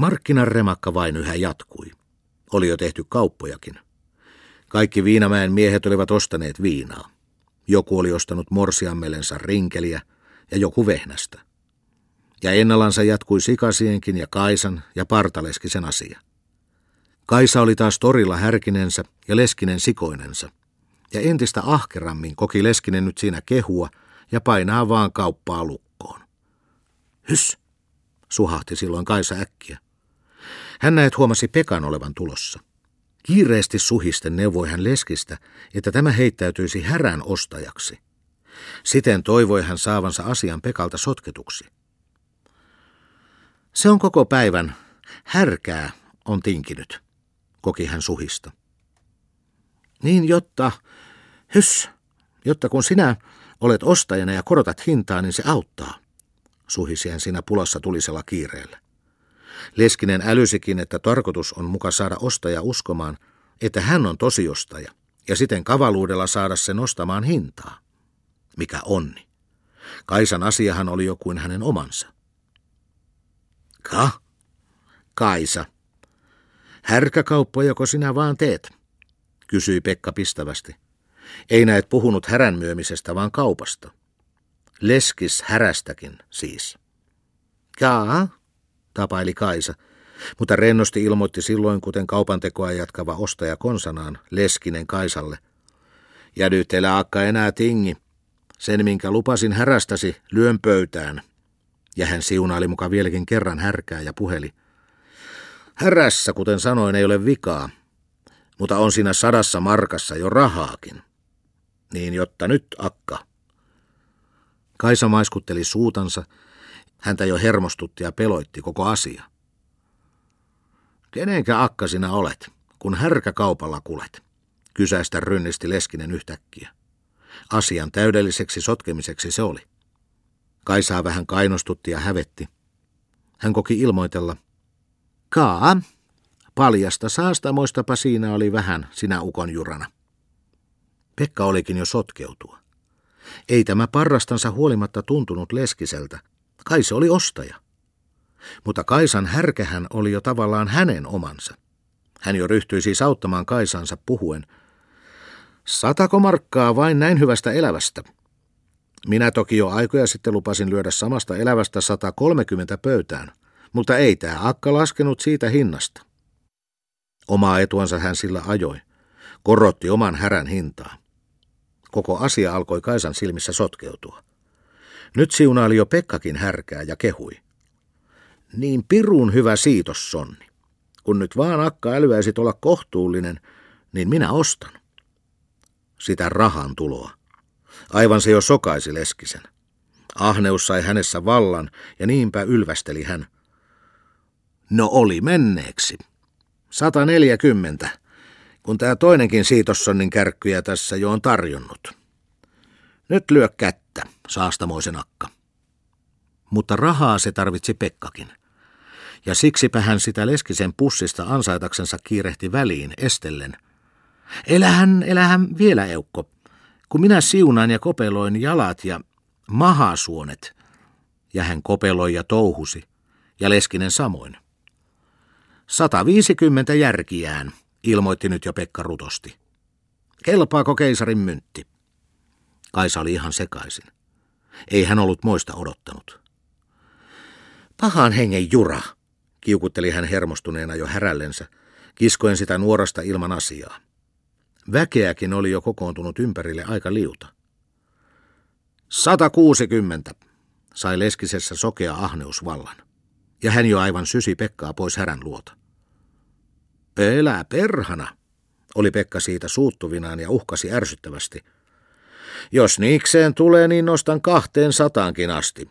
Markkinan remakka vain yhä jatkui. Oli jo tehty kauppojakin. Kaikki Viinamäen miehet olivat ostaneet viinaa. Joku oli ostanut morsiammelensa rinkeliä ja joku vehnästä. Ja ennalansa jatkui Sikasienkin ja Kaisan ja Partaleskisen asia. Kaisa oli taas torilla härkinensä ja Leskinen sikoinensa. Ja entistä ahkerammin koki Leskinen nyt siinä kehua ja painaa vaan kauppaa lukkoon. Hys, suhahti silloin Kaisa äkkiä. Hän näet huomasi Pekan olevan tulossa. Kiireesti suhisten neuvoi hän Leskistä, että tämä heittäytyisi härän ostajaksi. Siten toivoi hän saavansa asian Pekalta sotketuksi. Se on koko päivän. Härkää on tinkinyt, koki hän suhista. Niin jotta, hys, jotta kun sinä olet ostajana ja korotat hintaa, niin se auttaa, suhisi hän siinä pulassa tulisella kiireellä. Leskinen älysikin, että tarkoitus on muka saada ostaja uskomaan, että hän on tosiostaja, ja siten kavaluudella saada sen nostamaan hintaa. Mikä onni. Kaisan asiahan oli jo kuin hänen omansa. Ka? Kaisa. joko sinä vaan teet? kysyi Pekka pistävästi. Ei näet puhunut häränmyömisestä, vaan kaupasta. Leskis härästäkin siis. Kaa, tapaili Kaisa, mutta rennosti ilmoitti silloin, kuten kaupantekoa jatkava ostaja konsanaan, Leskinen Kaisalle. Ja nyt elä akka enää tingi. Sen, minkä lupasin härästäsi, lyön pöytään. Ja hän siunaili muka vieläkin kerran härkää ja puheli. Härässä, kuten sanoin, ei ole vikaa, mutta on siinä sadassa markassa jo rahaakin. Niin jotta nyt, akka. Kaisa maiskutteli suutansa, häntä jo hermostutti ja peloitti koko asia. Kenenkä akka sinä olet, kun härkäkaupalla kulet? Kysäistä rynnisti Leskinen yhtäkkiä. Asian täydelliseksi sotkemiseksi se oli. Kaisaa vähän kainostutti ja hävetti. Hän koki ilmoitella. Kaa, paljasta saastamoistapa siinä oli vähän sinä ukon jurana. Pekka olikin jo sotkeutua. Ei tämä parrastansa huolimatta tuntunut leskiseltä. Kai se oli ostaja. Mutta Kaisan härkähän oli jo tavallaan hänen omansa. Hän jo ryhtyi siis auttamaan Kaisansa puhuen. Satako markkaa vain näin hyvästä elävästä? Minä toki jo aikoja sitten lupasin lyödä samasta elävästä 130 pöytään, mutta ei tämä akka laskenut siitä hinnasta. Omaa etuansa hän sillä ajoi. Korotti oman härän hintaa. Koko asia alkoi Kaisan silmissä sotkeutua. Nyt siunaili jo Pekkakin härkää ja kehui. Niin pirun hyvä siitos, Sonni. Kun nyt vaan akka älyäisit olla kohtuullinen, niin minä ostan. Sitä rahan tuloa. Aivan se jo sokaisi Leskisen. Ahneus sai hänessä vallan ja niinpä ylvästeli hän. No oli menneeksi. 140, kun tämä toinenkin Siitossonnin kärkkyjä tässä jo on tarjonnut. Nyt lyö kättä, saastamoisen akka. Mutta rahaa se tarvitsi Pekkakin. Ja siksipä hän sitä Leskisen pussista ansaitaksensa kiirehti väliin estellen. Elähän, elähän vielä, Eukko, kun minä siunaan ja kopeloin jalat ja mahasuonet. Ja hän kopeloi ja touhusi, ja Leskinen samoin. 150 järkiään, ilmoitti nyt jo Pekka rutosti. Kelpaako keisarin myntti? Kaisa oli ihan sekaisin. Ei hän ollut moista odottanut. Pahan hengen jura, kiukutteli hän hermostuneena jo härällensä, kiskoen sitä nuorasta ilman asiaa. Väkeäkin oli jo kokoontunut ympärille aika liuta. 160, sai Leskisessä sokea ahneus vallan. Ja hän jo aivan sysi Pekkaa pois härän luota. Elä perhana, oli Pekka siitä suuttuvinaan ja uhkasi ärsyttävästi. Jos niikseen tulee, niin nostan kahteen sataankin asti.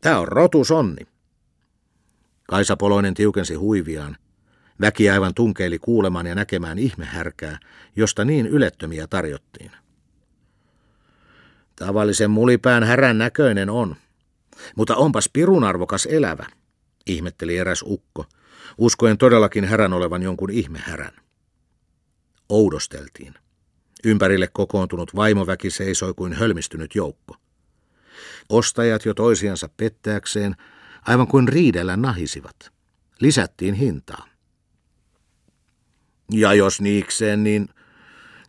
Tää on rotusonni. Kaisa Poloinen tiukensi huiviaan. Väki aivan tunkeili kuulemaan ja näkemään ihmehärkää, josta niin ylettömiä tarjottiin. Tavallisen mulipään härän näköinen on, mutta onpas pirunarvokas elävä, ihmetteli eräs ukko, uskoen todellakin härän olevan jonkun ihmehärän. Oudosteltiin. Ympärille kokoontunut vaimoväki seisoi kuin hölmistynyt joukko. Ostajat jo toisiansa pettääkseen, aivan kuin riidellä nahisivat. Lisättiin hintaa. Ja jos niikseen, niin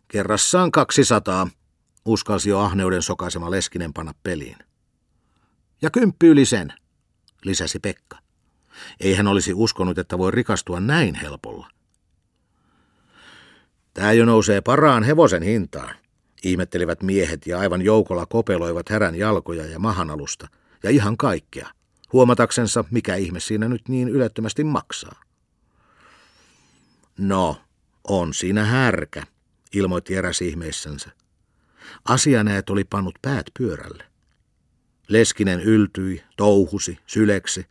kerrassaan 200, uskalsi jo ahneuden sokaisema Leskinen panna peliin. Ja kymppi yli sen, lisäsi Pekka. Ei hän olisi uskonut, että voi rikastua näin helpolla. Tää jo nousee paraan hevosen hintaan, ihmettelivät miehet ja aivan joukolla kopeloivat härän jalkoja ja mahanalusta ja ihan kaikkea, huomataksensa, mikä ihme siinä nyt niin ylettömästi maksaa. No, on siinä härkä, ilmoitti eräs ihmeissänsä. Asianäet oli pannut päät pyörälle. Leskinen yltyi, touhusi, syleksi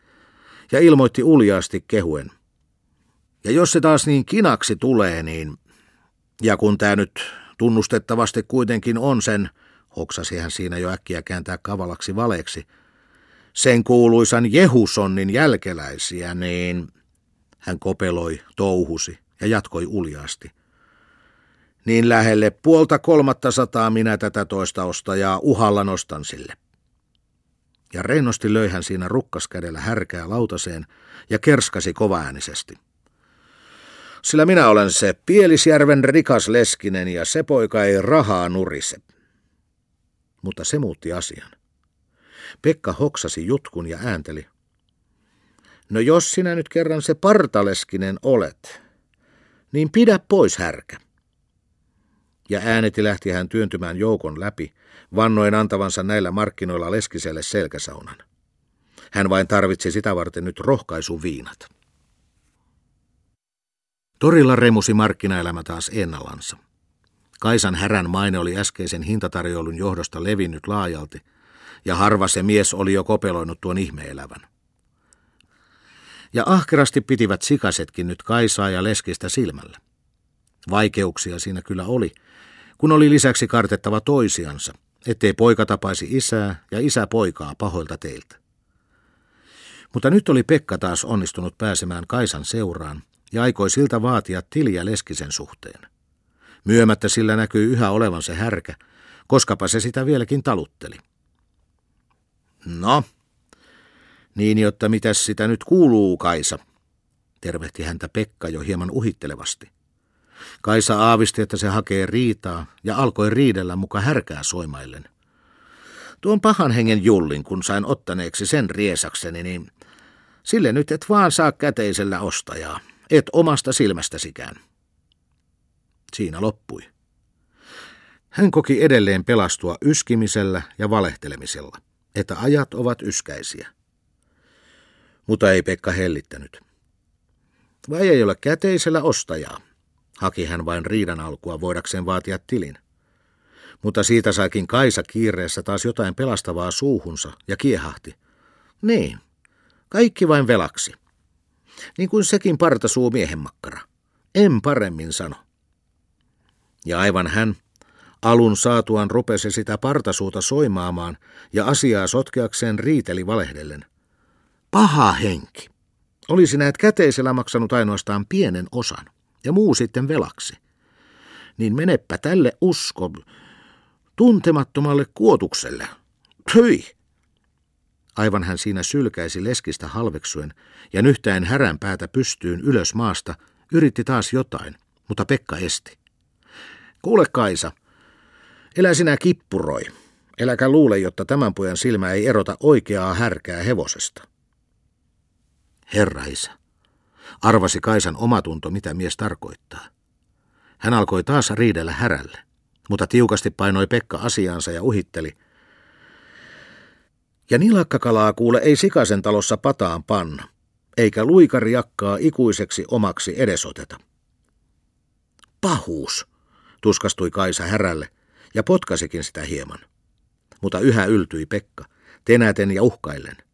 ja ilmoitti uljaasti kehuen. Ja jos se taas niin kinaksi tulee, niin... Ja kun tämä nyt tunnustettavasti kuitenkin on sen, hoksasi hän siinä jo äkkiä kääntää kavalaksi valeeksi, sen kuuluisan Jehusonnin jälkeläisiä, niin... Hän kopeloi, touhusi ja jatkoi uljaasti. Niin lähelle puolta kolmatta sataa minä tätä toista ostajaa uhalla nostan sille ja rennosti löi hän siinä rukkaskädellä härkää lautaseen ja kerskasi kovaäänisesti. Sillä minä olen se Pielisjärven rikas leskinen ja se poika ei rahaa nurise. Mutta se muutti asian. Pekka hoksasi jutkun ja äänteli. No jos sinä nyt kerran se partaleskinen olet, niin pidä pois härkä. Ja ääneti lähti hän työntymään joukon läpi, vannoen antavansa näillä markkinoilla Leskiselle selkäsaunan. Hän vain tarvitsi sitä varten nyt rohkaisuviinat. Torilla remusi markkinaelämä taas ennallansa. Kaisan härän maine oli äskeisen hintatarjoulun johdosta levinnyt laajalti, ja harva se mies oli jo kopeloinut tuon ihmeelävän. Ja ahkerasti pitivät sikasetkin nyt Kaisaa ja Leskistä silmällä. Vaikeuksia siinä kyllä oli, kun oli lisäksi kartettava toisiansa, ettei poika tapaisi isää ja isä poikaa pahoilta teiltä. Mutta nyt oli Pekka taas onnistunut pääsemään Kaisan seuraan ja aikoi siltä vaatia tiliä Leskisen suhteen. Myömättä sillä näkyy yhä olevan se härkä, koskapa se sitä vieläkin talutteli. No, niin jotta mitäs sitä nyt kuuluu, Kaisa, tervehti häntä Pekka jo hieman uhittelevasti. Kaisa aavisti, että se hakee riitaa ja alkoi riidellä muka härkää soimaillen. Tuon pahan hengen jullin, kun sain ottaneeksi sen riesakseni, niin sille nyt et vaan saa käteisellä ostajaa, et omasta silmästäsikään. Siinä loppui. Hän koki edelleen pelastua yskimisellä ja valehtelemisella, että ajat ovat yskäisiä. Mutta ei Pekka hellittänyt. Vai ei ole käteisellä ostajaa? Haki hän vain riidan alkua voidakseen vaatia tilin. Mutta siitä saikin Kaisa kiireessä taas jotain pelastavaa suuhunsa ja kiehahti. Niin, kaikki vain velaksi. Niin kuin sekin partasuu miehenmakkara. En paremmin sano. Ja aivan hän, alun saatuan rupesi sitä partasuuta soimaamaan ja asiaa sotkeakseen riiteli valehdellen. Paha henki. Olisi näet käteisellä maksanut ainoastaan pienen osan ja muu sitten velaksi. Niin menepä tälle usko tuntemattomalle kuotukselle. Hyi! Aivan hän siinä sylkäisi leskistä halveksuen ja nyhtäen härän päätä pystyyn ylös maasta, yritti taas jotain, mutta Pekka esti. Kuule Kaisa, elä sinä kippuroi. Eläkä luule, jotta tämän pojan silmä ei erota oikeaa härkää hevosesta. Herra isä, Arvasi Kaisan omatunto, mitä mies tarkoittaa. Hän alkoi taas riidellä härälle, mutta tiukasti painoi Pekka asiansa ja uhitteli. Ja nilakkakalaa kuule ei sikasen talossa pataan panna, eikä luikariakkaa ikuiseksi omaksi edesoteta. Pahuus, tuskastui Kaisa härälle ja potkasikin sitä hieman. Mutta yhä yltyi Pekka, tenäten ja uhkaillen –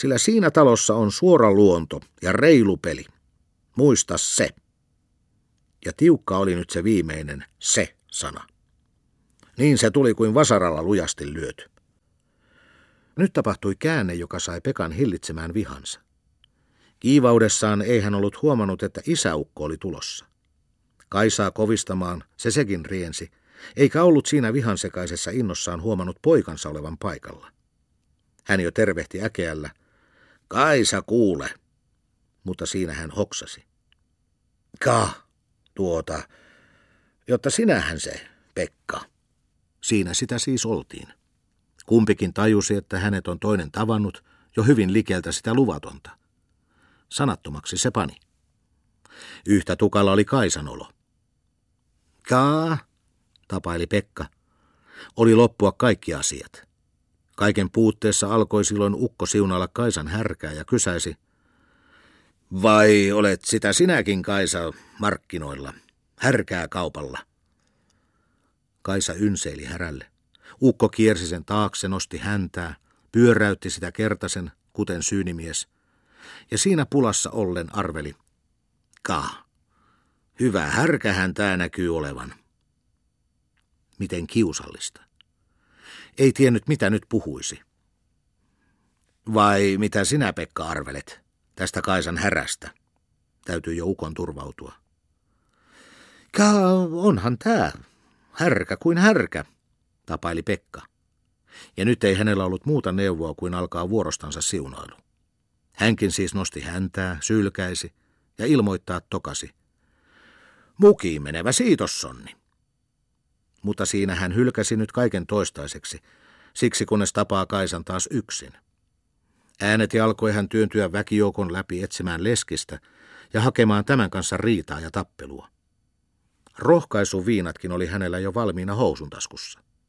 sillä siinä talossa on suora luonto ja reilu peli. Muista se. Ja tiukka oli nyt se viimeinen se-sana. Niin se tuli kuin vasaralla lujasti lyöty. Nyt tapahtui käänne, joka sai Pekan hillitsemään vihansa. Kiivaudessaan ei hän ollut huomannut, että isäukko oli tulossa. Kaisaa kovistamaan, se sekin riensi, eikä ollut siinä vihansekaisessa innossaan huomannut poikansa olevan paikalla. Hän jo tervehti äkeällä, Kaisa kuule. mutta siinä hän hoksasi. Ka, tuota, jotta sinähän se, Pekka. Siinä sitä siis oltiin. Kumpikin tajusi, että hänet on toinen tavannut jo hyvin likeltä sitä luvatonta. Sanattomaksi se pani. Yhtä tukalla oli Kaisan olo. Kaa, tapaili Pekka. Oli loppua kaikki asiat. Kaiken puutteessa alkoi silloin ukko siunalla Kaisan härkää ja kysäisi. Vai olet sitä sinäkin, Kaisa, markkinoilla, härkää kaupalla? Kaisa ynseili härälle. Ukko kiersi sen taakse, nosti häntää, pyöräytti sitä kertasen, kuten syynimies. Ja siinä pulassa ollen arveli. Ka, hyvä härkähän tää näkyy olevan. Miten kiusallista. Ei tiennyt, mitä nyt puhuisi. Vai mitä sinä, Pekka, arvelet tästä Kaisan härästä? Täytyy jo ukon turvautua. Ka, onhan tää. Härkä kuin härkä, tapaili Pekka. Ja nyt ei hänellä ollut muuta neuvoa kuin alkaa vuorostansa siunailu. Hänkin siis nosti häntää, sylkäisi ja ilmoittaa tokasi. Mukiin menevä siitossonni. Mutta siinä hän hylkäsi nyt kaiken toistaiseksi, siksi kunnes tapaa Kaisan taas yksin. Äänet alkoi hän työntyä väkijoukon läpi etsimään leskistä ja hakemaan tämän kanssa riitaa ja tappelua. Rohkaisuviinatkin oli hänellä jo valmiina housun taskussa.